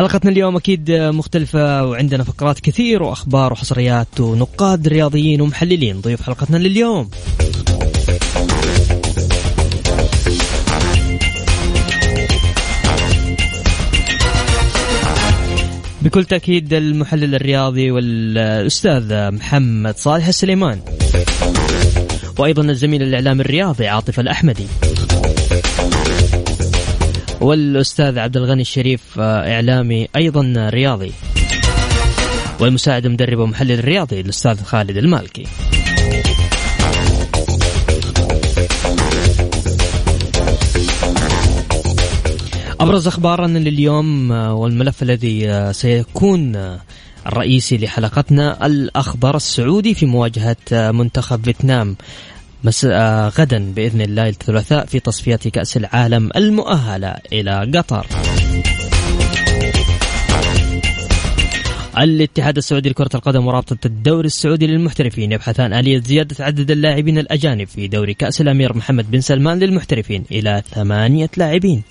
حلقتنا اليوم أكيد مختلفة وعندنا فقرات كثير وأخبار وحصريات ونقاد رياضيين ومحللين. ضيوف حلقتنا لليوم. بكل تأكيد المحلل الرياضي والأستاذ محمد صالح السليمان. وأيضا الزميل الإعلامي الرياضي عاطف الأحمدي. والأستاذ عبد الغني الشريف آه، إعلامي أيضا رياضي والمساعد مدرب ومحلل رياضي الأستاذ خالد المالكي. أبرز اخبارنا لليوم آه، والملف الذي آه، سيكون الرئيسي لحلقتنا الاخضر السعودي في مواجهة منتخب فيتنام. مس... آه غدا بإذن الله الثلاثاء في تصفيات كأس العالم المؤهلة إلى قطر. الاتحاد السعودي لكرة القدم ورابطة الدوري السعودي للمحترفين يبحثان آلية زيادة عدد اللاعبين الأجانب في دوري كأس الأمير محمد بن سلمان للمحترفين إلى ثمانية لاعبين.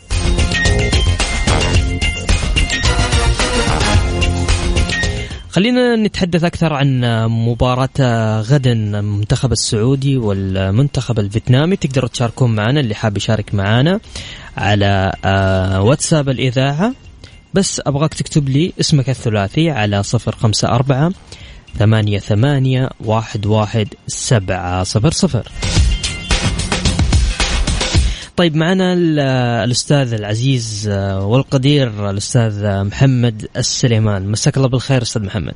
خلينا نتحدث أكثر عن مباراة غدا المنتخب السعودي والمنتخب الفيتنامي. تقدروا تشاركون معنا اللي حاب يشارك معنا على آه، واتساب الإذاعة. بس أبغاك تكتب لي اسمك الثلاثي على صفر خمسة أربعة ثمانية ثمانية واحد واحد سبعة صفر صفر. طيب معنا الأستاذ العزيز آه، والقدير الأستاذ محمد السليمان مساك الله بالخير أستاذ محمد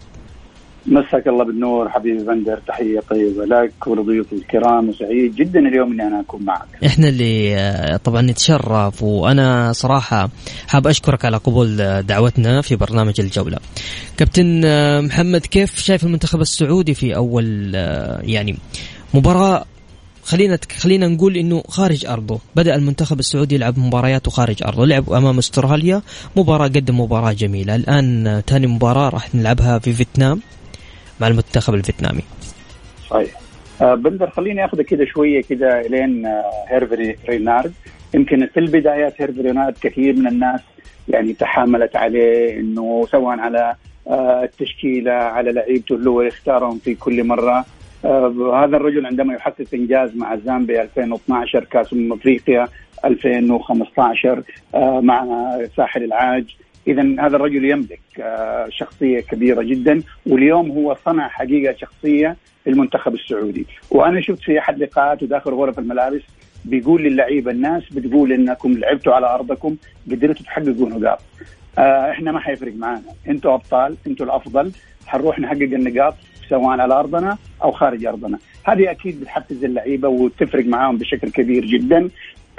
مساك الله بالنور حبيبي بندر تحيه طيبه لك ولضيوف الكرام وسعيد جدا اليوم إني أنا أكون معك. إحنا اللي آه، طبعا نتشرف وأنا صراحة حاب أشكرك على قبول دعوتنا في برنامج الجولة. كابتن آه، محمد كيف شايف المنتخب السعودي في أول يعني مباراة خلينا خلينا نقول إنه خارج أرضه. بدأ المنتخب السعودي يلعب مبارياته خارج أرضه. لعب أمام أستراليا. مباراة قدم مباراة جميلة. الآن ثاني مباراة راح نلعبها في فيتنام مع المنتخب الفيتنامي. صحيح آه بندر خليني اخذك كذا شوية كذا لين آه هيرفي رينارد. يمكن في البدايات هيرفي رينارد كثير من الناس يعني تحاملت عليه إنه سواء على آه التشكيلة على لعيبته اللي هو يختارهم في كل مرة. هذا الرجل عندما يحقق إنجاز مع زامبيا 2012 كأس أمم أفريقيا 2015 آه مع ساحل العاج. اذا هذا الرجل يملك آه شخصية كبيرة جدا واليوم هو صنع حقيقة شخصية في المنتخب السعودي. وأنا شفت في أحد لقاءاته داخل غرف الملابس بيقول للعيبة الناس بتقول إنكم لعبتوا على أرضكم قدرتوا تحققوا نقاط. آه إحنا ما حيفرق معنا أنتوا أبطال أنتوا الأفضل. حنروح نحقق النقاط. سواء على أرضنا أو خارج أرضنا. هذه أكيد بتحفز اللعيبة وتفرق معاهم بشكل كبير جدا.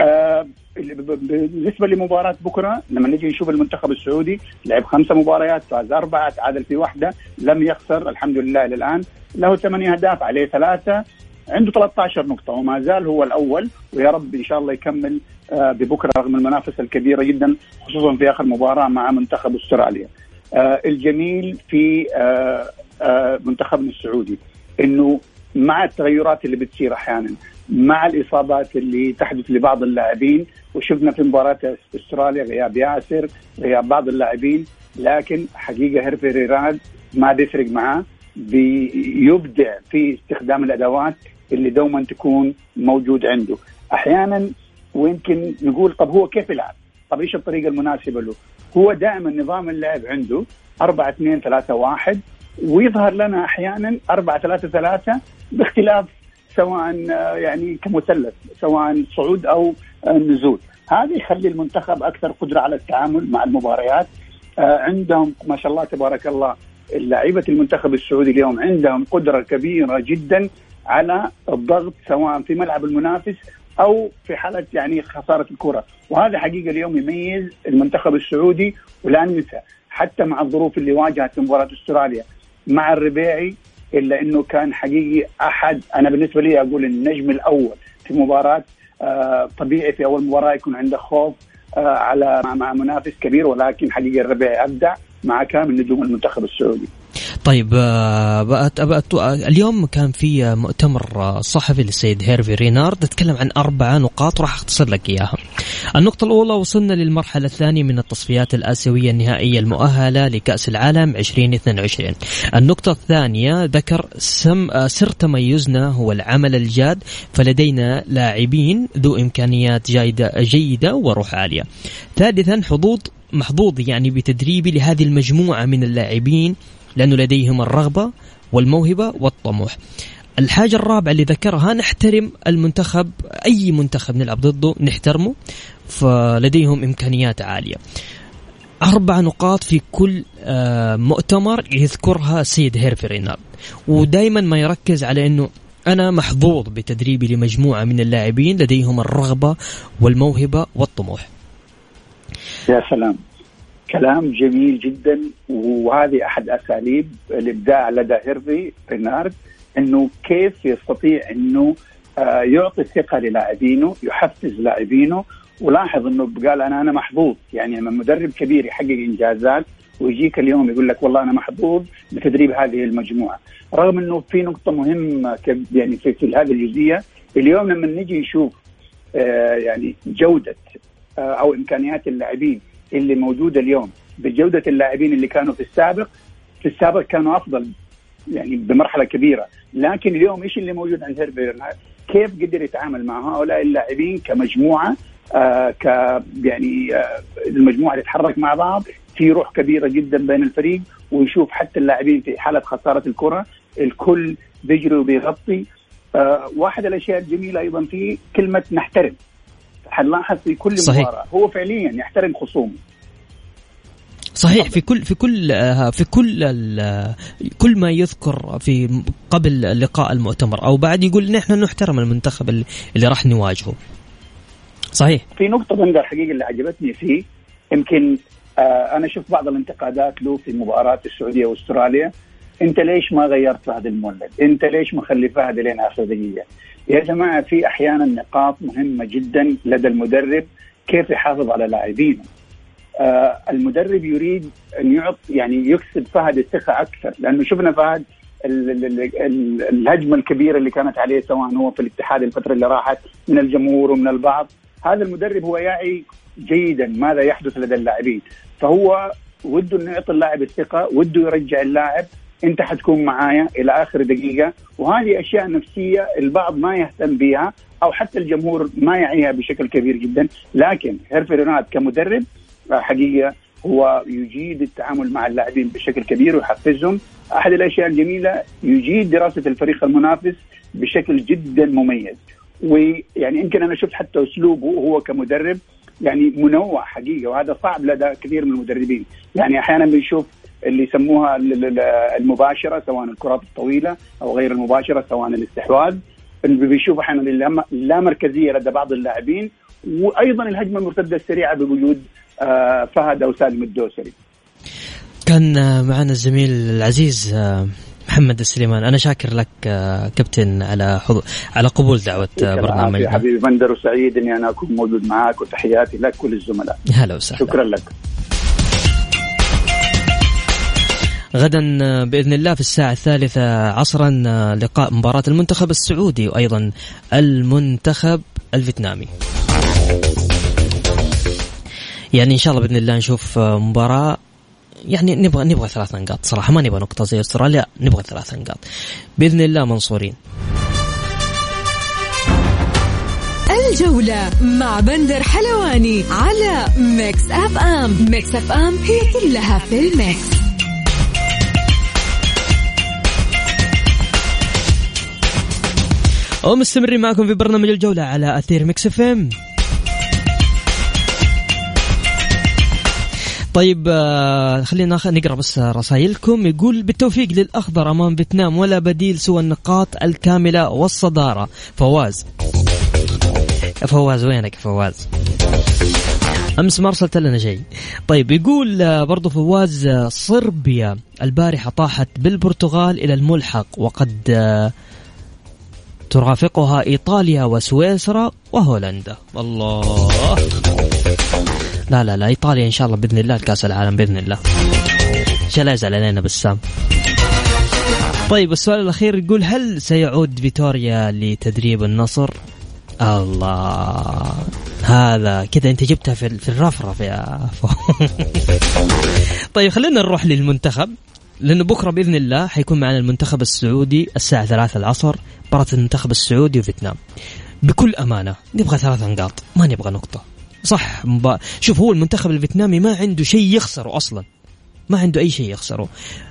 آه بالنسبة لمباراة بكرة لما نجي نشوف المنتخب السعودي لعب خمسة مباريات فاز أربعة تعادل في واحدة لم يخسر الحمد لله إلى الان له ثمانية أهداف عليه ثلاثة. عنده 13 نقطة وما زال هو الأول. ويا رب إن شاء الله يكمل آه ببكرة رغم المنافسة الكبيرة جدا خصوصا في آخر مباراة مع منتخب أستراليا. الجميل في آه آه، منتخبنا السعودي إنه مع التغيرات اللي بتصير أحيانا مع الإصابات اللي تحدث لبعض اللاعبين وشفنا في مباراة أستراليا غياب ياسر غياب بعض اللاعبين لكن حقيقة هيرفي ريراد ما بيفرق معاه بيبدع في استخدام الأدوات اللي دوما تكون موجود عنده. أحيانا ويمكن نقول طب هو كيف يلعب؟ طب إيش الطريقة المناسبة له؟ هو دائما نظام اللعب عنده 4 2 3 1 ويظهر لنا أحيانا 4 3 3 باختلاف سواء يعني كمثلث سواء صعود أو نزول. هذا يخلي المنتخب أكثر قدرة على التعامل مع المباريات. عندهم ما شاء الله تبارك الله لعيبة المنتخب السعودي اليوم عندهم قدرة كبيرة جدا على الضغط سواء في ملعب المنافس أو في حالة يعني خسارة الكرة وهذا حقيقة اليوم يميز المنتخب السعودي ولا ننسى حتى مع الظروف اللي واجهت مباراة أستراليا مع الربيعي إلا إنه كان حقيقي أحد أنا بالنسبة لي أقول النجم الأول في مباراة آه طبيعي في أول مباراة يكون عندك خوف آه على مع منافس كبير ولكن حقيقة الربيعي أبدع مع كامل نجوم المنتخب السعودي. طيب آه، بأت بأت اليوم كان في مؤتمر آه، صحفي للسيد هيرفي رينارد تكلم عن أربع نقاط راح أختصر لك إياها. النقطة الأولى وصلنا للمرحلة الثانية من التصفيات الآسيوية النهائية المؤهلة لكأس العالم 2022 النقطة الثانية ذكر سم آه، سر تميزنا هو العمل الجاد فلدينا لاعبين ذو إمكانيات جيدة, جيدة وروح عالية. ثالثا حظوظ محظوظ يعني بتدريبي لهذه المجموعة من اللاعبين لأنه لديهم الرغبة والموهبة والطموح. الحاجة الرابعة اللي ذكرها نحترم المنتخب أي منتخب نلعب ضده نحترمه فلديهم إمكانيات عالية. أربع نقاط في كل آه، مؤتمر يذكرها سيد هيرفي رينارد. ودائما ما يركز على أنه أنا محظوظ بتدريبي لمجموعة من اللاعبين لديهم الرغبة والموهبة والطموح. يا سلام. كلام جميل جدا وهذه أحد أساليب الإبداع لدى هيرفي رينارد إنه كيف يستطيع إنه آه، يعطي الثقه للاعبينه يحفز لاعبينه. ولاحظ إنه قال أنا أنا محظوظ. يعني لما مدرب كبير يحقق إنجازات ويجيك اليوم يقول لك والله أنا محظوظ بتدريب هذه المجموعة. رغم إنه في نقطة مهمة يعني في, في هذه الجزئية اليوم لما نجي نشوف آه يعني جودة آه أو إمكانيات اللاعبين اللي موجودة اليوم بجودة اللاعبين اللي كانوا في السابق في السابق كانوا أفضل يعني بمرحلة كبيرة. لكن اليوم إيش اللي موجود عند هيرفي كيف قدر يتعامل مع هؤلاء اللاعبين كمجموعة آه ك يعني آه المجموعة تتحرك مع بعض في روح كبيرة جدا بين الفريق ويشوف حتى اللاعبين في حالة خسارة الكرة الكل بيجري وبيغطي. آه واحد الأشياء الجميلة أيضا في كلمة نحترم. حنلاحظ في كل صحيح. مباراة هو فعليا يحترم خصومه. صحيح في كل في كل آه، في كل كل ما يذكر في قبل لقاء المؤتمر أو بعد يقول نحن نحترم المنتخب اللي, اللي راح نواجهه. صحيح. في نقطة بندر حقيقة اللي عجبتني فيه يمكن آه أنا شفت بعض الانتقادات له في مباراة السعودية وأستراليا. انت ليش ما غيرت فهد المولد؟ انت ليش مخلي فهد لين آخر دقيقة؟ يا جماعة في أحيانا نقاط مهمة جدا لدى المدرب كيف يحافظ على لاعبينه. آه المدرب يريد أن يعط يعني يكسب فهد الثقة أكثر لأنه شفنا فهد الهجمة الكبيرة اللي كانت عليه سواء هو في الاتحاد الفترة اللي راحت من الجمهور ومن البعض هذا المدرب هو يعي جيدا ماذا يحدث لدى اللاعبين فهو وده إنه يعطي اللاعب الثقة وده يرجع اللاعب انت حتكون معايا إلى آخر دقيقة. وهذه أشياء نفسية البعض ما يهتم بها أو حتى الجمهور ما يعيها بشكل كبير جدا. لكن هيرفي رونالد كمدرب حقيقة هو يجيد التعامل مع اللاعبين بشكل كبير ويحفزهم. أحد الأشياء الجميلة يجيد دراسة الفريق المنافس بشكل جدا مميز. ويعني يمكن أنا شفت حتى أسلوبه هو كمدرب يعني منوع حقيقة وهذا صعب لدى كثير من المدربين. يعني أحيانا بنشوف اللي يسموها المباشرة سواء الكرات الطويلة أو غير المباشرة سواء الاستحواذ. بيشوف أحيانا لا مركزية لدى بعض اللاعبين وأيضا الهجمة المرتدة السريعة بوجود آه، فهد أو سالم الدوسري. كان معنا الزميل العزيز آه، محمد السليمان أنا شاكر لك آه، كابتن على حضور على قبول دعوة برنامجنا حبيبي بندر وسعيد إني أنا أكون موجود معك وتحياتي لك وللزملاء هلا وسهلا. شكرا لك. غدا بإذن الله في الساعة الثالثة عصرا لقاء مباراة المنتخب السعودي وأيضا المنتخب الفيتنامي. يعني إن شاء الله بإذن الله نشوف مباراة. يعني نبغى نبغى ثلاث نقاط صراحة ما نبغى نقطة زي أستراليا نبغى ثلاث نقاط. بإذن الله منصورين. الجولة مع بندر حلواني على Mix FM. Mix FM هي كلها في ال mix. ومستمرين معكم في برنامج الجولة على أثير Mix FM. طيب آه، خلينا نقرأ بس رسائلكم. يقول بالتوفيق للأخضر أمام فيتنام ولا بديل سوى النقاط الكاملة والصدارة. فواز. فواز وينك فواز؟ أمس ما أرسلت لنا شيء. طيب يقول آه، برضو فواز آه، صربيا البارحة طاحت بالبرتغال إلى الملحق وقد ترافقها إيطاليا وسويسرا وهولندا. الله لا لا لا إيطاليا إن شاء الله بإذن الله الكاس العالم بإذن الله. الله يزعل علينا بسام طيب السؤال الأخير يقول هل سيعود فيتوريا لتدريب النصر؟ الله. هذا كذا أنت جبتها في الرفرف يا. طيب خلينا نروح للمنتخب. لأنه بكرة بإذن الله حيكون معنا المنتخب السعودي الساعة 3 العصر مباراة المنتخب السعودي وفيتنام. بكل أمانة نبغى ثلاث نقاط ما نبغى نقطة. صح مبا... شوف هو المنتخب الفيتنامي ما عنده شيء يخسره أصلا. ما عنده أي شيء يخسره.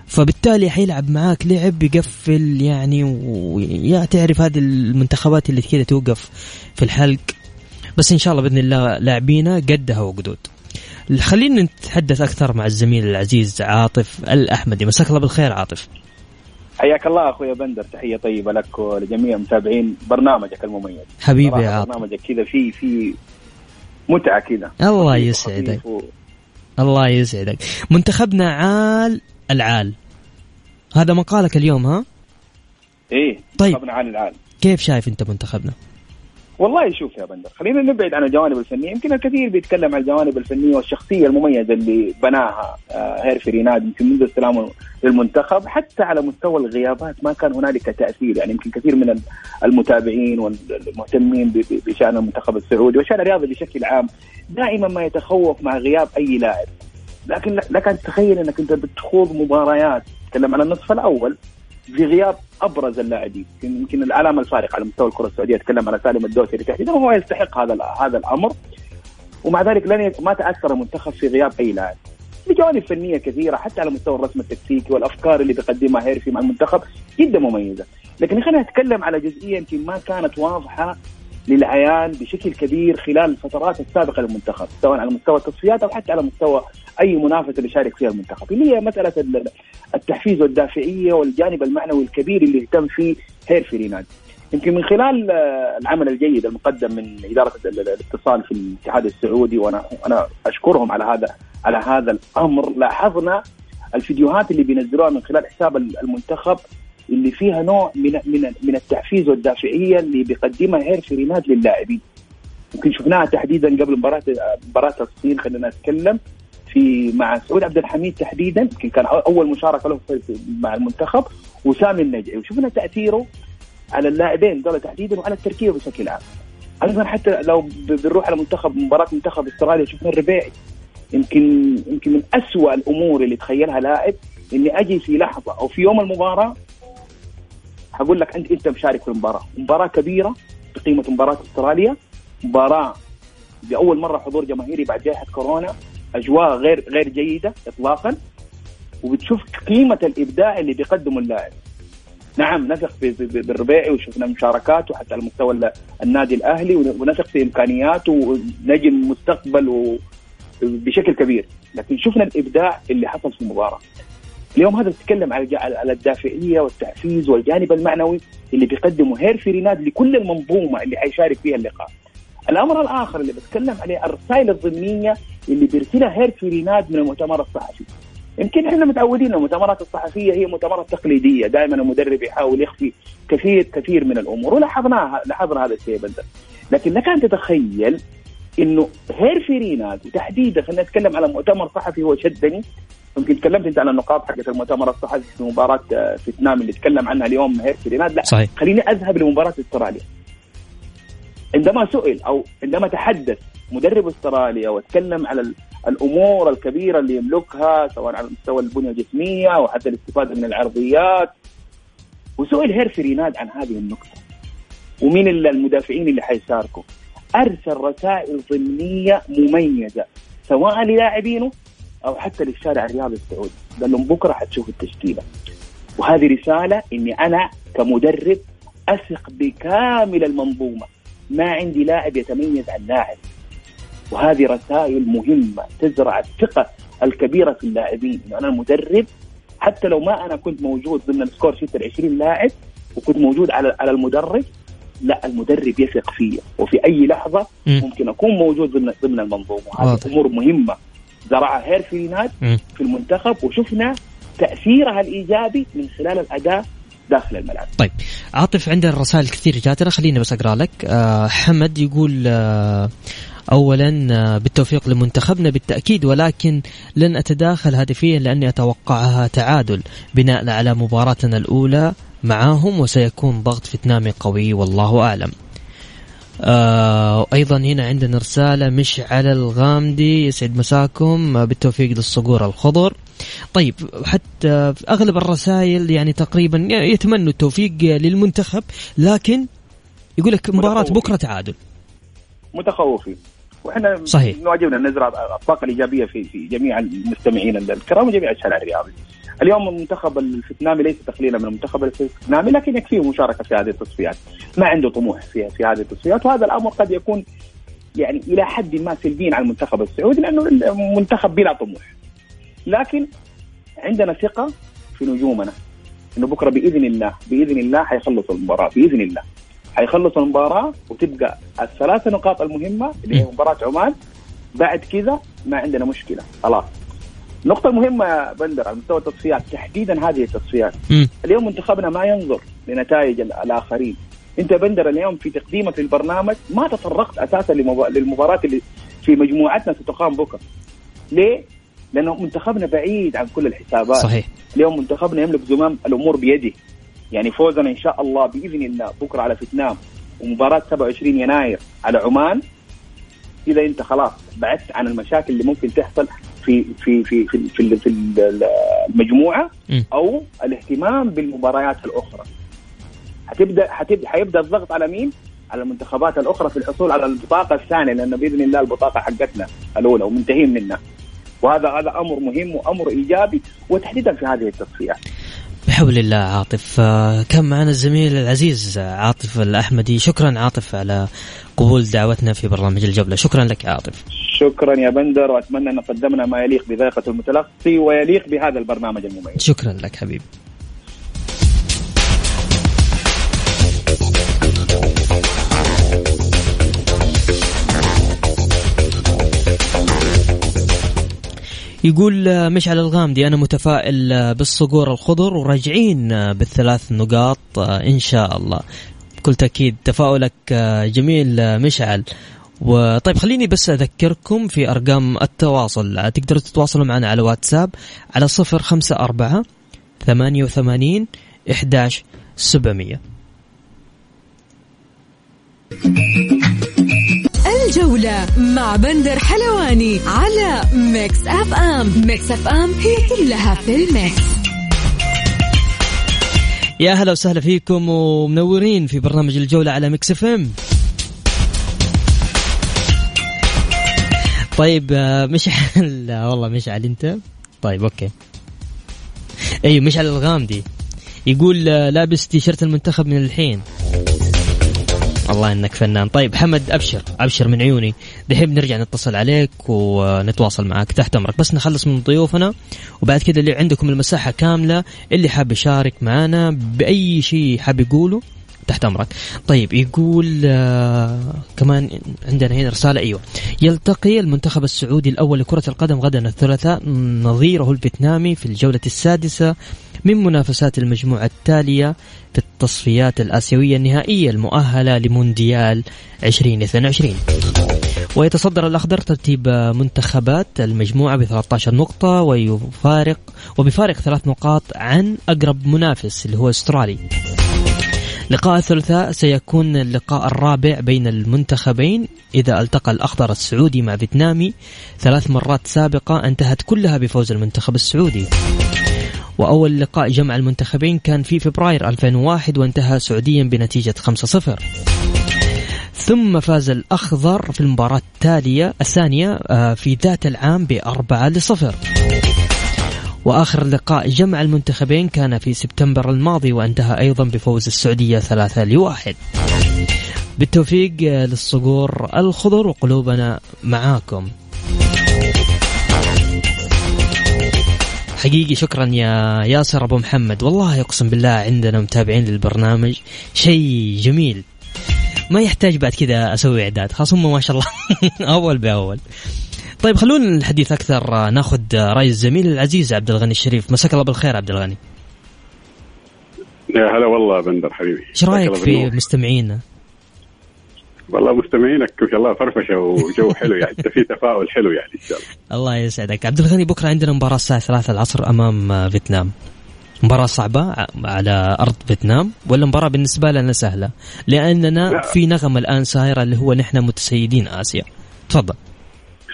فبالتالي حيلعب معاك لعب يقفل يعني ويا تعرف هذه المنتخبات اللي كذا توقف في الحلق. بس إن شاء الله بإذن الله لاعبينا قدها وقدود. خلينا نتحدث أكثر مع الزميل العزيز عاطف الأحمدي. مساك الله بالخير عاطف. حياك الله أخوي بندر. تحية طيبة لك ولجميع متابعين برنامجك المميز. حبيبي يا عاطف. برنامجك كذا في في متعة كذا. الله يسعدك. و... الله يسعدك. منتخبنا عال العال. هذا مقالك اليوم ها؟ إيه طيب. منتخبنا عال العال. كيف شايف أنت منتخبنا؟ والله شوف يا بندر خلينا نبعد عن الجوانب الفنية. يمكن الكثير بيتكلم عن الجوانب الفنية والشخصية المميزة اللي بناها آه، هيرفي ريناد يمكن منذ استلامه للمنتخب حتى على مستوى الغيابات ما كان هنالك تأثير. يعني يمكن كثير من المتابعين والمهتمين بشأن المنتخب السعودي وشأن الرياضه بشكل عام دائما ما يتخوف مع غياب أي لاعب. لكن لك أن تتخيل إنك أنت بتخوض مباريات تكلم عن النصف الأول في غياب أبرز اللاعبين. يمكن العلامة الفارقة على مستوى الكرة السعودية اتكلم على سالم الدوسري تحديدا وهو يستحق هذا هذا الأمر. ومع ذلك لن ما تأثر المنتخب في غياب أي لاعب. بجوانب فنية كثيرة حتى على مستوى الرسم التكتيكي والأفكار اللي بيقدمها هيرفي مع المنتخب جدا مميزة. لكن خلينا نتكلم على جزئية يمكن ما كانت واضحة للعيان بشكل كبير خلال الفترات السابقة للمنتخب سواء على مستوى التصفيات أو حتى على مستوى أي منافسة بيشارك فيها المنتخب. اللي هي مسألة التحفيز والدافعية والجانب المعنوي الكبير اللي اهتم فيه هيرفي ريناد يمكن من خلال العمل الجيد المقدم من إدارة الاتصال في الاتحاد السعودي وأنا أنا أشكرهم على هذا على هذا الأمر لاحظنا الفيديوهات اللي بينزلوها من خلال حساب المنتخب اللي فيها نوع من من من التحفيز والدافعية اللي بيقدمها هيرفي ريناد للاعبين. يمكن شفناها تحديدا قبل مباراه مباراة الصين خلينا نتكلم. في مع سعود عبد الحميد تحديدا يمكن كان أول مشاركة له مع المنتخب وسامي النجعي. وشفنا تأثيره على اللاعبين دول تحديدا وعلى التركيبه بشكل عام. أيضا حتى لو بنروح على منتخب مباراة منتخب أستراليا شفنا الربيعي. يمكن يمكن من أسوأ الأمور اللي تخيلها لاعب إني أجي في لحظة أو في يوم المباراة هقول لك انت أنت مشارك في المباراة، مباراة كبيرة بقيمة مباراة أستراليا، مباراة لاول مرة حضور جماهيري بعد جائحة كورونا، أجواء غير غير جيدة اطلاقا وبتشوف قيمة الإبداع اللي بيقدمه اللاعب. نعم نثق بالربيعي وشفنا مشاركاته حتى على مستوى النادي الأهلي ونثق في إمكانياته ونجم مستقبل بشكل كبير، لكن شفنا الإبداع اللي حصل في المباراة. اليوم هذا بتتكلم على على الدافعية والتحفيز والجانب المعنوي اللي بيقدمه هيرفي ريناد لكل المنظومة اللي حيشارك فيها اللقاء. الأمر الآخر اللي بتكلم عليه الرسائل الضمنيه اللي بيرسلها هيرفي ريناد من المؤتمر الصحفي. يمكن إحنا متعودين المؤتمرات الصحفية هي مؤتمرات تقليدية، دائما المدرب يحاول يخفي كثير كثير من الأمور ولاحظناها لاحظنا هذا الشيء بندر. لكن لك أن تتخيل إنه هيرفي ريناد وتحديدا خلينا نتكلم على مؤتمر صحفي هو شدني يمكن تكلمت أنت عن النقاط حقت المؤتمر الصحفي في مباراة فيتنام اللي تكلم عنها اليوم هيرفي ريناد لا صحيح. خليني أذهب لمباراة استراليا عندما سئل أو عندما تحدث مدرب أستراليا وتكلم على الأمور الكبيرة اللي يملكها سواء على مستوى البنية الجسمية أو حتى الاستفادة من العرضيات وسئل هيرفي ريناد عن هذه النقطة. ومين المدافعين اللي حيشاركوا؟ أرسل رسائل ضمنية مميزة سواء للاعبينه أو حتى للشارع الرياضي السعودي. قال لهم بكرة حتشوف التشكيلة. وهذه رسالة إني أنا كمدرب أثق بكامل المنظومة. ما عندي لاعب يتميز عن لاعب وهذه رسائل مهمة تزرع الثقة الكبيرة في اللاعبين إنه أنا المدرب حتى لو ما أنا كنت موجود ضمن ال score sheet ال 20 لاعب وكنت موجود على على المدرج لا المدرب يثق فيا وفي أي لحظة مم. ممكن أكون موجود ضمن ضمن المنظومة هذه واضح. أمور مهمة زرعها هيرفي. في المنتخب وشفنا تأثيرها الإيجابي من خلال الأداء داخل الملعب. طيب عاطف عندنا رسائل كثير جاتنا. خليني بس أقرأ لك. آه حمد يقول آه اولا آه بالتوفيق لمنتخبنا بالتأكيد ولكن لن أتداخل هدفيا لأني أتوقعها تعادل بناء على مباراتنا الأولى معاهم وسيكون ضغط فيتنامي قوي والله أعلم. آه أيضا هنا عندنا رسالة مشعل الغامدي يسعد مساكم بالتوفيق للصقور الخضر. طيب حتى في أغلب الرسائل يعني تقريبا يتمنوا التوفيق للمنتخب لكن يقول لك مباراة. بكرة تعادل. متخوفين وإحنا صحيح. واجبنا ان نزرع الطاقه الإيجابية في في جميع المستمعين الكرام وجميع الشارع الرياضي. اليوم المنتخب الفيتنامي ليس تقليلا من المنتخب الفيتنامي لكن يكفيه مشاركة في هذه التصفيات. ما عنده طموح في في هذه التصفيات وهذا الأمر قد يكون يعني إلى حد ما سلبيا على المنتخب السعودي لأنه المنتخب بلا طموح. لكن عندنا ثقة في نجومنا إنه بكرة بإذن الله بإذن الله حيخلص المباراة بإذن الله. حيخلص المباراة وتبقى الثلاث نقاط المهمة اللي هي مباراة عمان بعد كذا ما عندنا مشكلة خلاص النقطة المهمة يا بندر على مستوى التصفيات. تحديدا هذه التصفيات. مم. اليوم منتخبنا ما ينظر لنتائج ال- الآخرين. أنت بندر اليوم في تقديمك للبرنامج ما تطرقت أساسا لمبا- للمباراة اللي في مجموعتنا ستقام بكرة. ليه؟ لأنه منتخبنا بعيد عن كل الحسابات. صحيح. اليوم منتخبنا يملك زمام الأمور بيده. يعني فوزنا إن شاء الله بإذن الله بكرة على فيتنام. ومباراة 27 يناير على عمان. إذا أنت خلاص بعدت عن المشاكل اللي ممكن تحصل في في في في, في, في المجموعة. أو الاهتمام بالمباريات الأخرى هتبدا هتبدا حيبدأ الضغط على مين؟ على المنتخبات الأخرى في الحصول على البطاقة الثانية لأنه بإذن الله البطاقة حقتنا الأولى ومنتهين منها وهذا هذا أمر مهم وأمر إيجابي وتحديدا في هذه التصفيات بحول الله عاطف. آه، كان معنا الزميل العزيز آه، عاطف الأحمدي. شكرا عاطف على قبول دعوتنا في برنامج الجولة. شكرا لك عاطف. شكرا يا بندر وأتمنى أن قدمنا ما يليق بذائقة المتلقي ويليق بهذا البرنامج المميز. شكرا لك حبيبي. يقول آه، مشعل الغامدي أنا متفائل آه، بالصقور الخضر وراجعين آه، بالثلاث نقاط إن شاء الله. بكل تأكيد تفاؤلك جميل مشعل. وطيب خليني بس أذكركم في أرقام التواصل. تقدروا تتواصلوا معنا على واتساب على صفر خمسة أربعة ثمانية وثمانين إحداش سبعمية. الجولة مع بندر حلواني على Mix FM. Mix FM هي كلها في ال mix. يا هلا وسهلا فيكم ومنورين في برنامج الجولة على Mix FM. طيب آه، مشعل. والله مشعل أنت؟ طيب أوكي. أيوه مشعل الغامدي. يقول آه، لابس تيشرت المنتخب من الحين. الله إنك فنان. طيب حمد أبشر. أبشر من عيوني. دحين بنرجع نتصل عليك ونتواصل معك تحت أمرك. بس نخلص من ضيوفنا وبعد كذا اللي عندكم المساحة كاملة اللي حاب يشارك معنا بأي شيء حاب يقوله تحت أمرك. طيب يقول آه كمان عندنا هنا رسالة أيوه. يلتقي المنتخب السعودي الأول لكرة القدم غدا الثلاثاء نظيره الفيتنامي في الجولة السادسة من منافسات المجموعة التالية في التصفيات الآسيوية النهائية المؤهلة لمونديال 2022 ويتصدر الأخضر ترتيب منتخبات المجموعة ب 13 نقطة ويفارق وبفارق ثلاث نقاط عن أقرب منافس اللي هو أسترالي. لقاء الثلاثاء سيكون اللقاء الرابع بين المنتخبين. إذا ألتقى الأخضر السعودي مع فيتنامي ثلاث مرات سابقة انتهت كلها بفوز المنتخب السعودي. وأول لقاء جمع المنتخبين كان في فبراير 2001 وانتهى سعوديا بنتيجة 5-0 ثم فاز الأخضر في المباراة التالية الثانية آه، في ذات العام بأربعة لصفر. وآخر لقاء جمع المنتخبين كان في سبتمبر الماضي وانتهى أيضا بفوز السعودية ثلاثة لواحد. بالتوفيق للصقور الخضر وقلوبنا معاكم. حقيقي شكرا يا ياسر أبو محمد. والله أقسم بالله عندنا متابعين للبرنامج. شيء جميل. ما يحتاج بعد كذا أسوي إعداد. خلاص هم ما شاء الله. أول بأول. طيب خلونا الحديث أكثر. ناخذ رأي الزميل العزيز عبد الغني الشريف. مساك الله بالخير عبد الغني. يا هلا والله بندر حبيبي. إيش رأيك في مستمعينا؟ والله مستمعينك ما شاء الله فرفشة وجو حلو يعني. في تفاؤل حلو يعني إن شاء الله. الله يسعدك. عبد الغني بكرة عندنا مباراة الساعة 3 العصر أمام فيتنام. مباراة صعبة على أرض فيتنام ولا مباراة بالنسبة لنا سهلة؟ لأننا لا. في نغمة الآن سايرة اللي هو نحن متسيدين آسيا. تفضل.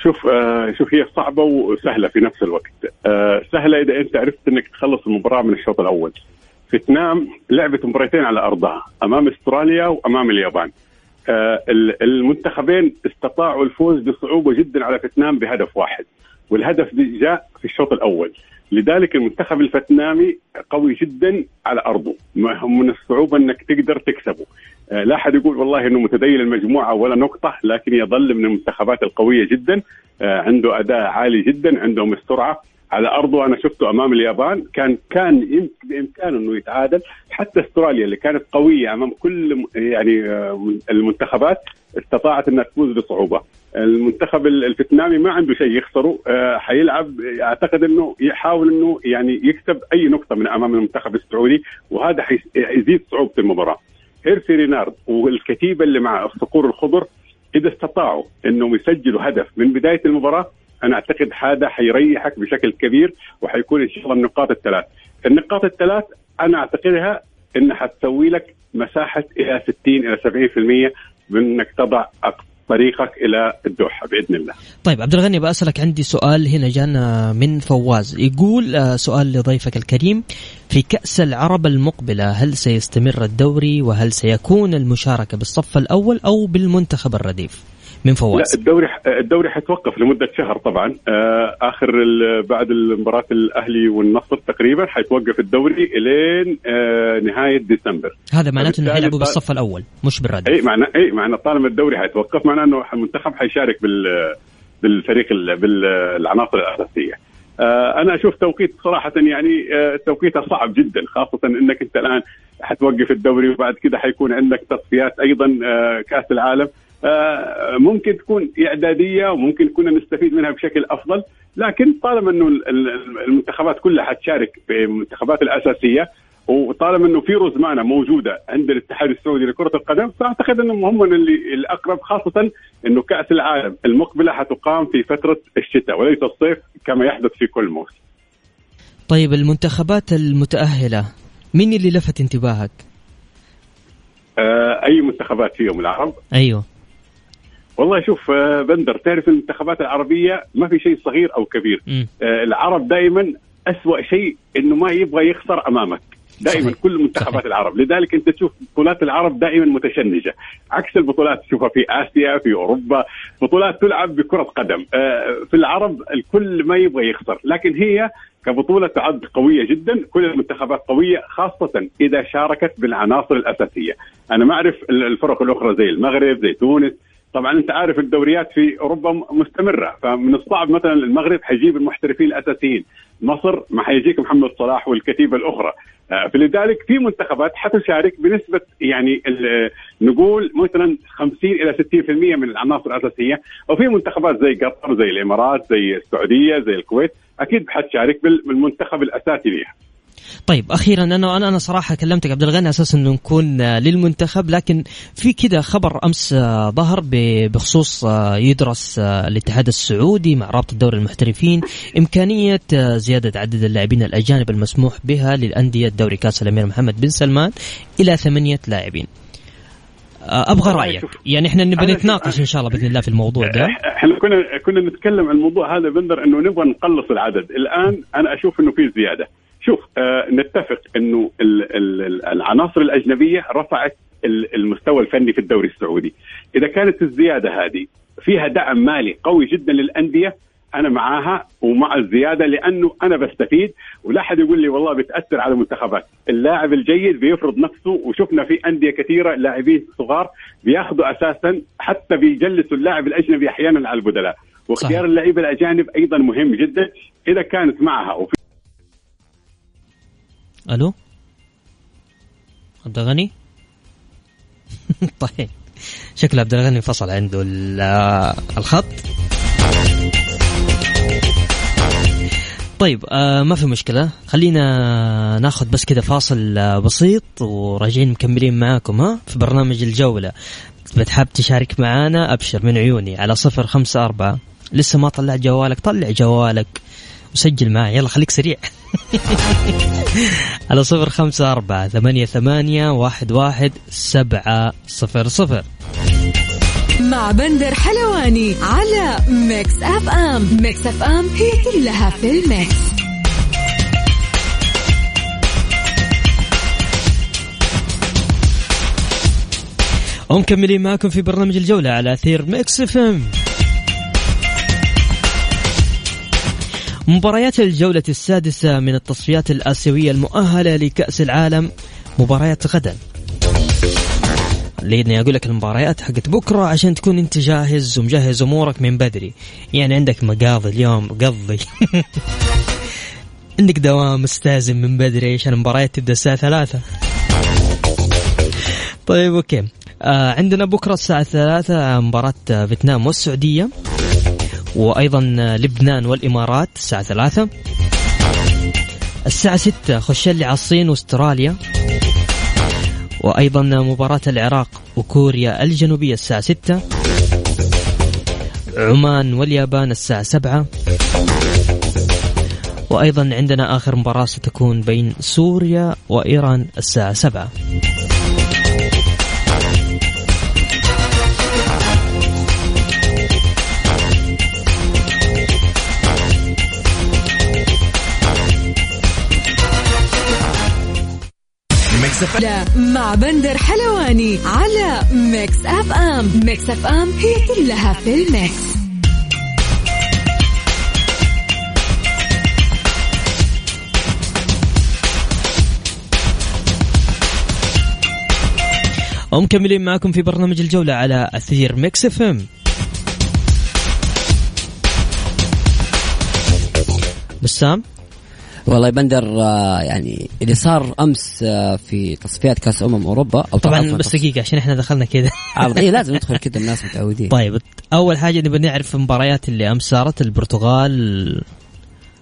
شوف آه شوف هي صعبة وسهلة في نفس الوقت. آه سهلة إذا أنت عرفت أنك تخلص المباراة من الشوط الأول. فيتنام لعبت مباراتين على أرضها أمام أستراليا وأمام اليابان. آه، المنتخبين استطاعوا الفوز بصعوبة جدا على فيتنام بهدف واحد والهدف جاء في الشوط الأول. لذلك المنتخب الفيتنامي قوي جدا على أرضه من الصعوبة إنك تقدر تكسبه. لا أحد يقول والله إنه متدين المجموعة ولا نقطة لكن يظل من المنتخبات القوية جدا آه، عنده أداء عالي جدا عندهم السرعة على أرضه أنا شفته أمام اليابان كان كان بإمكانه إنه يتعادل حتى أستراليا اللي كانت قوية أمام كل يعني آه، المنتخبات استطاعت إنها تفوز بصعوبة. المنتخب الفيتنامي ما عنده شيء يخسره آه، حيلعب أعتقد إنه يحاول إنه يعني يكسب أي نقطة من أمام المنتخب السعودي وهذا حيزيد صعوبة المباراة. هيرسي رينارد والكتيبة اللي مع الصقور الخضر إذا استطاعوا إنهم يسجلوا هدف من بداية المباراة أنا أعتقد هذا حيريحك بشكل كبير وحيكون إن شاء الله النقاط الثلاث. النقاط الثلاث أنا أعتقدها إنها حتسوي لك مساحة إلى 60 إلى 70% من إنك تضع طريقك إلى الدوحة بإذن الله. طيب عبد الغني بسالك عندي سؤال هنا جانا من فواز يقول آه، سؤال لضيفك الكريم في كأس العرب المقبلة هل سيستمر الدوري وهل سيكون المشاركة بالصف الأول أو بالمنتخب الرديف؟ من فواز لا الدوري الدوري حيتوقف لمدة شهر طبعا آه آخر بعد مباراه الأهلي والنصر تقريبا حيتوقف الدوري إلين آه نهاية ديسمبر. هذا معناته إنه حيلعبوا بالصف الأول مش بالردف إي معنى إي معنى طالما الدوري حيتوقف معناه إنه المنتخب حيشارك بال بالفريق بالعناصر الأساسية. آه أنا أشوف توقيت صراحة يعني آه توقيتها صعب جدا خاصة إنك أنت الآن حتوقف الدوري وبعد كده حيكون عندك تصفيات أيضا آه كأس العالم. ممكن تكون إعدادية وممكن كنا نستفيد منها بشكل أفضل لكن طالما إنه المنتخبات كلها حتشارك في المنتخبات الأساسية وطالما إنه في رزمانه موجودة عند الاتحاد السعودي لكرة القدم فأعتقد انهم هم اللي الأقرب خاصة إنه كأس العالم المقبلة حتقام في فترة الشتاء وليس الصيف كما يحدث في كل موسم. طيب المنتخبات المتأهلة مين اللي لفت انتباهك؟ آه أي منتخبات فيهم العرب؟ أيوه والله شوف آه، بندر تعرف المنتخبات العربية ما في شيء صغير أو كبير م. آه، العرب دائما أسوأ شيء إنه ما يبغى يخسر أمامك دائما صحيح. كل منتخبات. العرب. لذلك أنت تشوف بطولات العرب دائما متشنجة. عكس البطولات تشوفها في آسيا في أوروبا. بطولات تلعب بكرة قدم. آه، في العرب الكل ما يبغى يخسر. لكن هي كبطولة تعد قوية جدا. كل المنتخبات قوية خاصة إذا شاركت بالعناصر الأساسية. أنا ما أعرف الفرق الأخرى زي المغرب زي تونس. طبعا أنت عارف الدوريات في أوروبا مستمرة فمن الصعب مثلا المغرب حيجيب المحترفين الأساسيين. مصر ما حيجيك محمد صلاح والكتيبة الأخرى. آه، فلذلك في منتخبات حتشارك بنسبة يعني نقول مثلا 50 إلى 60% من العناصر الأساسية. وفي منتخبات زي قطر زي الإمارات زي السعودية زي الكويت أكيد حتشارك بالمنتخب الأساسي ليها. طيب أخيرا أنا أنا أنا صراحة كلمتك عبد الغني أساس إنه نكون آه، للمنتخب لكن في كذا خبر أمس آه، ظهر بخصوص آه، يدرس الاتحاد السعودي مع رابطه دوري المحترفين إمكانية زيادة عدد اللاعبين الأجانب المسموح بها للأندية دوري كأس الأمير محمد بن سلمان إلى ثمانية لاعبين. أبغى رأيك. يعني إحنا نبي نتناقش إن شاء الله بإذن الله في الموضوع ده. إحنا كنا كنا نتكلم عن الموضوع هذا بندر إنه نبغى نقلص العدد. الآن أنا أشوف إنه في زيادة. شوف آه نتفق إنه ال ال العناصر الأجنبية رفعت المستوى الفني في الدوري السعودي. إذا كانت الزيادة هذه فيها دعم مالي قوي جدا للأندية أنا معاها ومع الزيادة لأنه أنا بستفيد. ولا أحد يقول لي والله بتأثر على المنتخبات، اللاعب الجيد بيفرض نفسه وشفنا في أندية كثيرة لاعبين صغار بياخذوا أساسا حتى بيجلسوا اللاعب الأجنبي أحيانا على البدلاء، واختيار اللعيبة الأجانب أيضا مهم جدا إذا كانت معها. وفي ألو؟ عبد الغني؟ طيب. شكل عبد الغني فصل عنده الخط. طيب آه ما في مشكلة. خلينا ناخذ بس كذا فاصل آه بسيط وراجعين مكملين معاكم ها؟ في برنامج الجولة. بتحب تشارك معانا أبشر من عيوني على صفر خمسة أربعة. لسه ما طلعت جوالك؟ طلع جوالك. وسجل معي. يلا خليك سريع. على صفر خمسة أربعة ثمانية ثمانية واحد واحد سبعة صفر صفر. مع بندر حلواني على Mix FM. Mix FM هي كلها في ال mix. ومكملين معكم في برنامج الجولة على أثير Mix FM. مباريات الجولة السادسة من التصفيات الآسيوية المؤهلة لكأس العالم مباريات غدا. لأني أقول لك المباريات حقت بكرة عشان تكون أنت جاهز ومجهز أمورك من بدري. يعني عندك مقاضي اليوم قضي. عندك دوام مستازم من بدري عشان المباريات تبدأ الساعة ثلاثة. طيب أوكي. آه عندنا بكرة الساعة ثلاثة مباراة فيتنام والسعودية. وأيضا لبنان والإمارات الساعة ثلاثة. الساعة ستة خشلي على الصين واستراليا. وأيضا مباراة العراق وكوريا الجنوبية الساعة 6 عمان واليابان الساعة 7 وأيضا عندنا آخر مباراة ستكون بين سوريا وإيران الساعة 7 لا مع بندر حلواني على Mix FM. Mix FM هي كلها في ال mix. ومكملين معكم في برنامج الجولة على أثير Mix FM. بسام والله بندر آه، يعني اللي صار أمس آه، في تصفيات كأس أمم أوروبا أو طبعا بس دقيقة عشان إحنا دخلنا كذا. اي لازم ندخل كذا الناس متعودين. طيب أول حاجة نبغى نعرف المباريات اللي أمس صارت. البرتغال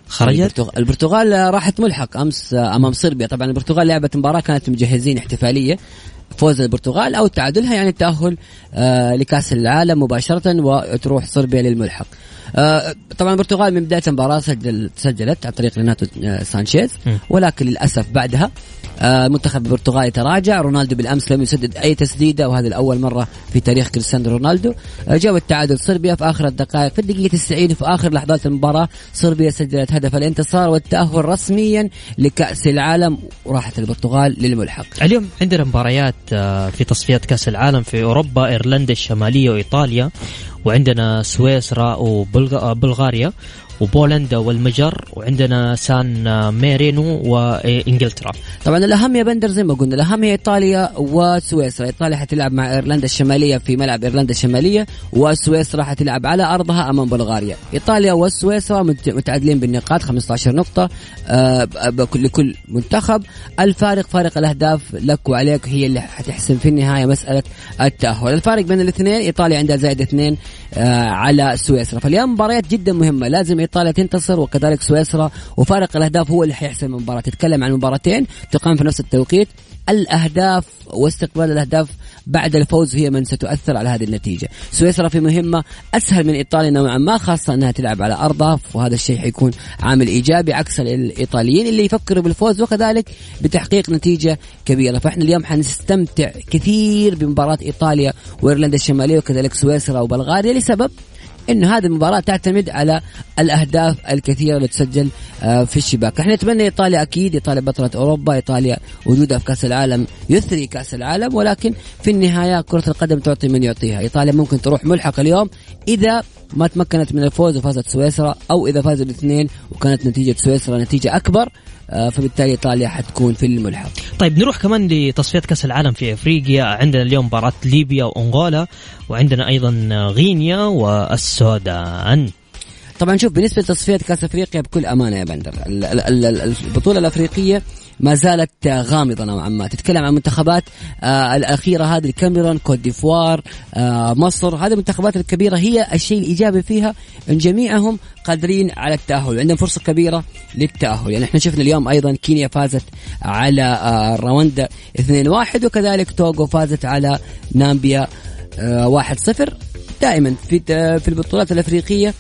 خرجت. البرتغال راحت ملحق أمس آه، أمام صربيا. طبعا البرتغال لعبت مباراة كانت مجهزين احتفالية. فوز البرتغال أو تعادلها يعني التاهل آه لكأس العالم مباشرة وتروح صربيا للملحق. آه طبعا البرتغال من بداية المباراه سجل سجلت عن طريق ريناتو آه سانشيز ولكن للأسف بعدها آه منتخب البرتغال تراجع. رونالدو بالأمس لم يسدد أي تسديدة وهذه الأول مرة في تاريخ كريستيانو رونالدو. آه جاء التعادل صربيا في آخر الدقائق في الدقيقة 90 في آخر لحظات المباراة. صربيا سجلت هدف الانتصار والتأهل رسميا لكأس العالم وراحت البرتغال للملحق. اليوم عندنا مباريات آه، في تصفيات كأس العالم في أوروبا إيرلندا الشمالية وإيطاليا وعندنا سويسرا وبلغاريا وبولندا والمجر وعندنا سان ميرينو وانجلترا طبعا الأهم يا بندر زي ما قلنا الأهم هي إيطاليا وسويسرا. إيطاليا حتلعب مع إيرلندا الشمالية في ملعب إيرلندا الشمالية وسويسرا حتلعب على أرضها أمام بلغاريا. إيطاليا وسويسرا متعادلين بالنقاط 15 نقطة آه لكل منتخب. الفارق فارق الأهداف لك وعليك هي اللي حتحسم في النهاية مسألة التأهل. الفارق بين الاثنين إيطاليا عندها زائد اثنين على سويسرا. فاليوم مباريات جدا مهمة. لازم إيطاليا تنتصر وكذلك سويسرا. وفارق الأهداف هو اللي حيحسم المباراة. تتكلم عن مباراتين تقام في نفس التوقيت. الأهداف واستقبال الأهداف بعد الفوز هي من ستؤثر على هذه النتيجة. سويسرا في مهمة أسهل من إيطاليا نوعا ما خاصة أنها تلعب على أرضها وهذا الشيء حيكون عامل إيجابي عكس الإيطاليين اللي يفكروا بالفوز وكذلك بتحقيق نتيجة كبيرة. فإحنا اليوم حنستمتع كثير بمباراة إيطاليا وإيرلندا الشمالية وكذلك سويسرا وبلغاريا. لسبب؟ إنه هذه المباراة تعتمد على الأهداف الكثيرة اللي تسجل آه، في الشباك. إحنا نتمنى إيطاليا أكيد إيطاليا بطلة أوروبا إيطاليا وجودها في كأس العالم يثري كأس العالم ولكن في النهاية كرة القدم تعطي من يعطيها. إيطاليا ممكن تروح ملحق اليوم إذا ما تمكنت من الفوز وفازت سويسرا أو إذا فازوا الاثنين وكانت نتيجة سويسرا نتيجة أكبر. آه، فبالتالي إيطاليا حتكون في الملحق. طيب نروح كمان لتصفيات كأس العالم في إفريقيا. عندنا اليوم مباراة ليبيا وأنغولا وعندنا أيضا غينيا والسودان. طبعا شوف بالنسبة لتصفيات كأس أفريقيا بكل أمانة يا بندر البطولة الأفريقية ما زالت غامضة نوعا ما. تتكلم عن منتخبات آه الأخيرة هذه الكاميرون كوت ديفوار آه مصر. هذه المنتخبات الكبيرة هي الشيء الإيجابي فيها. إن جميعهم قادرين على التأهل عندهم فرصة كبيرة للتأهل. يعني إحنا شفنا اليوم أيضا كينيا فازت على آه رواندا 2-1 وكذلك توغو فازت على نامبيا آه 1-0 دائما في في البطولات الأفريقية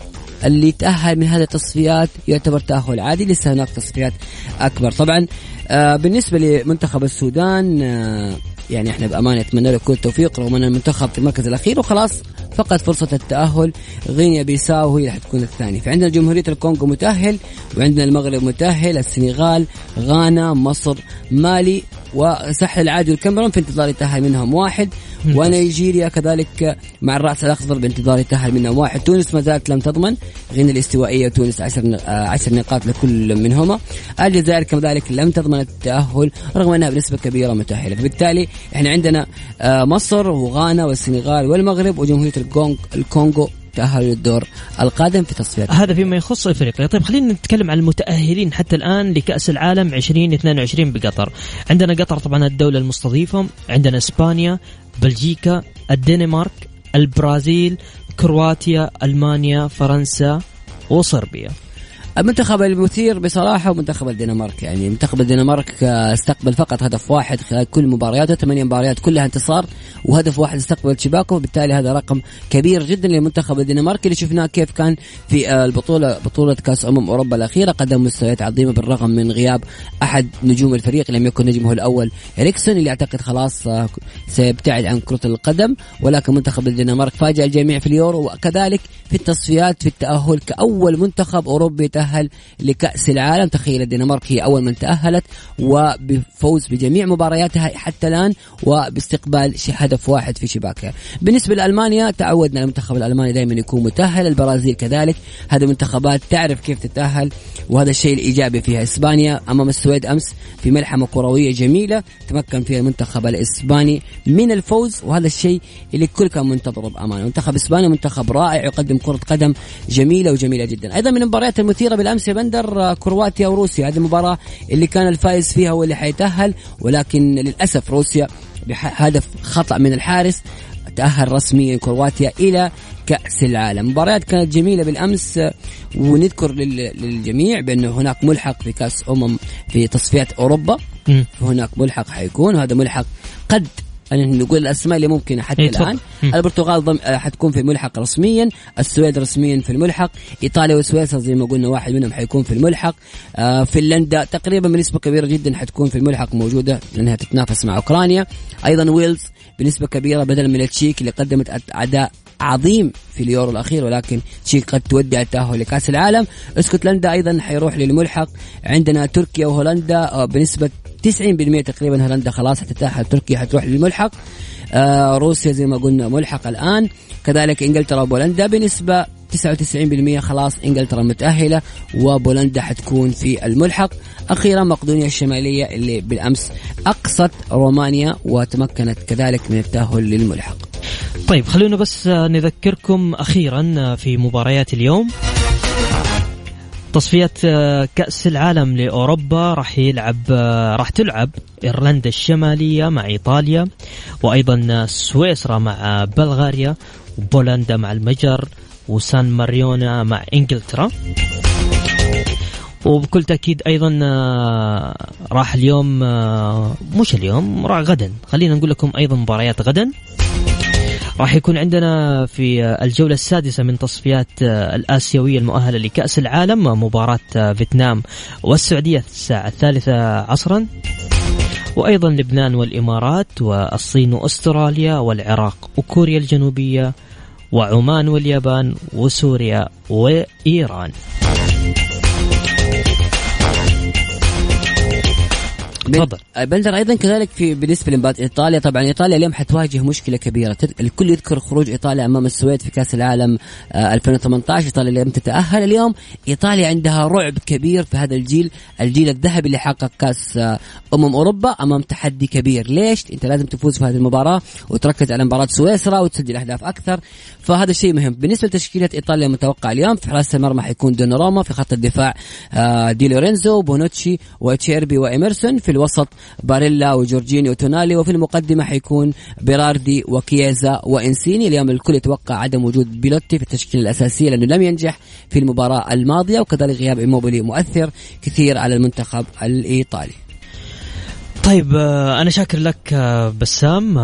اللي تأهل من هذه التصفيات يعتبر تأهل عادي لسه هناك تصفيات أكبر. طبعا آه بالنسبة لمنتخب السودان آه يعني إحنا بأمانة نتمنى له كل التوفيق رغم أن المنتخب في المركز الأخير وخلاص فقد فرصة التأهل غينيا بيساو هي اللي حتكون الثاني فعندنا جمهورية الكونغو متأهل وعندنا المغرب متأهل السنغال غانا مصر مالي وساحل العاج والكاميرون في انتظار يتأهل منهم واحد. ونيجيريا كذلك مع الرأس الأخضر بانتظار يتاهل منهم واحد تونس ما زالت لم تضمن. غينيا الاستوائية وتونس عشر عشر نقاط لكل منهما. الجزائر كذلك لم تضمن التأهل رغم أنها بنسبة كبيرة متأهلة. فبالتالي إحنا عندنا آه، مصر وغانا والسنغال والمغرب وجمهورية الكونغو تأهلوا للدور القادم في تصفيات هذا فيما يخص افريقيا طيب خلينا نتكلم عن المتأهلين حتى الآن لكأس العالم 2022 بقطر. عندنا قطر طبعا الدولة المستضيفة عندنا إسبانيا بلجيكا الدنمارك البرازيل كرواتيا ألمانيا فرنسا وصربيا. المنتخب المثير بصراحة منتخب الدنمارك يعني منتخب الدنمارك استقبل فقط هدف واحد خلال كل مبارياته ثمانية مباريات كلها انتصار وهدف واحد استقبل شباكه وبالتالي هذا رقم كبير جدا للمنتخب الدنماركي اللي شفناه كيف كان في البطولة بطولة كأس أمم أوروبا الأخيرة قدم مستويات عظيمة بالرغم من غياب أحد نجوم الفريق لم يكن نجمه الأول إريكسون اللي أعتقد خلاص سيبتعد عن كرة القدم ولكن منتخب الدنمارك فاجأ الجميع في اليورو وكذلك في التصفيات في التأهل كأول منتخب أوروبي لكأس العالم. تخيل الدنمارك هي أول من تأهلت وبفوز بجميع مبارياتها حتى الآن وباستقبال هدف واحد في شباكها بالنسبة لألمانيا تعودنا المنتخب الألماني دائما يكون متأهل البرازيل كذلك. هذه منتخبات تعرف كيف تتأهل وهذا الشيء الإيجابي فيها. إسبانيا أمام السويد أمس في ملحمة كروية جميلة تمكن فيها المنتخب الإسباني من الفوز وهذا الشيء اللي الكل كان منتظره بأمانة. منتخب إسبانيا منتخب رائع يقدم كرة قدم جميلة وجميلة جدا. أيضا من المباريات المثيرة بالامس يا بندر آه، كرواتيا وروسيا. هذه المباراة اللي كان الفائز فيها هو اللي حيتأهل ولكن للأسف روسيا بهدف خطأ من الحارس. تأهل رسميا كرواتيا إلى كأس العالم. مباريات كانت جميلة بالأمس آه، ونذكر للجميع بأنه هناك ملحق في كأس أمم في تصفيات أوروبا. هناك ملحق حيكون وهذا ملحق قد أن نقول الأسماء اللي ممكنة حتى إيه الآن. البرتغال ضم... آه، حتكون في الملحق رسميا. السويد رسميا في الملحق. إيطاليا وسويسرا زي ما قلنا واحد منهم حيكون في الملحق. آه فنلندا تقريبا بنسبة كبيرة جدا حتكون في الملحق موجودة لأنها تتنافس مع أوكرانيا. أيضا ويلز بنسبة كبيرة بدلا من التشيك اللي قدمت أداء عظيم في اليورو الأخير ولكن تشيك قد تودع التأهل لكأس العالم. إسكتلندا أيضا حيروح للملحق. عندنا تركيا وهولندا آه، بنسبة 90% تقريبا هولندا خلاص حتتأهل تركيا حتروح للملحق. آه روسيا زي ما قلنا ملحق الآن. كذلك إنجلترا وبولندا بنسبة 99% خلاص إنجلترا متأهلة وبولندا حتكون في الملحق. أخيرا مقدونيا الشمالية اللي بالأمس أقصت رومانيا وتمكنت كذلك من التأهل للملحق. طيب خلونا بس نذكركم أخيرا في مباريات اليوم. تصفيات كأس العالم لأوروبا راح يلعب راح تلعب إيرلندا الشمالية مع إيطاليا وأيضا سويسرا مع بلغاريا وبولندا مع المجر وسان ماريونا مع إنجلترا. وبكل تأكيد أيضا آه، راح اليوم آه، مش اليوم راح غدا. خلينا نقول لكم أيضا مباريات غدا. راح يكون عندنا في الجولة السادسة من تصفيات الآسيوية المؤهلة لكأس العالم مباراة فيتنام والسعودية الساعة الثالثة عصرا. وأيضا لبنان والإمارات والصين وأستراليا والعراق وكوريا الجنوبية وعمان واليابان وسوريا وإيران. تفضل. بندر أيضا كذلك في بالنسبة لمباراة إيطاليا. طبعا إيطاليا اليوم حتواجه مشكلة كبيرة. الكل يذكر خروج إيطاليا أمام السويد في كأس العالم 2018 آه، إيطاليا لم تتأهل. اليوم إيطاليا عندها رعب كبير في هذا الجيل الجيل الذهبي اللي حقق كأس آه، أمم أوروبا أمام تحدي كبير. ليش؟ أنت لازم تفوز في هذه المباراة وتركز على مباراة سويسرا وتسجل أهداف أكثر. فهذا الشيء مهم. بالنسبة لتشكيلة إيطاليا المتوقع اليوم في حراسه المرمى حيكون دوناروما في خط الدفاع آه، دي لورينزو بونوتشي وأتشيربي وإميرسون في الوسط باريلا وجورجينيو وتونالي. وفي المقدمة حيكون بيراردي وكييزا وإنسينيي. اليوم الكل يتوقع عدم وجود بيلوتي في التشكيلة الأساسية لأنه لم ينجح في المباراة الماضية وكذلك غياب إيموبيلي مؤثر كثير على المنتخب الإيطالي. طيب آه، أنا شاكر لك آه، بسام.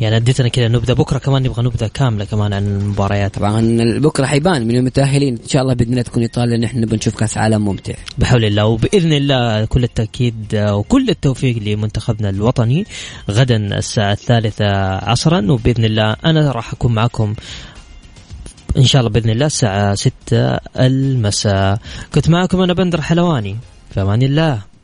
يعني اديتنا كذا نبذة. بكرة كمان نبغى نبذة كاملة كمان عن المباريات. طبعا بكره حيبان من المتأهلين. إن شاء الله بإذن الله تكون إيطاليا نحن نبغى نشوف كأس عالم ممتع. بحول الله. وبإذن الله كل التأكيد وكل التوفيق لمنتخبنا الوطني غدا الساعة الثالثة عصرا. وبإذن الله أنا راح أكون معكم إن شاء الله بإذن الله الساعة 6 المساء. كنت معكم أنا بندر حلواني. في أمان الله.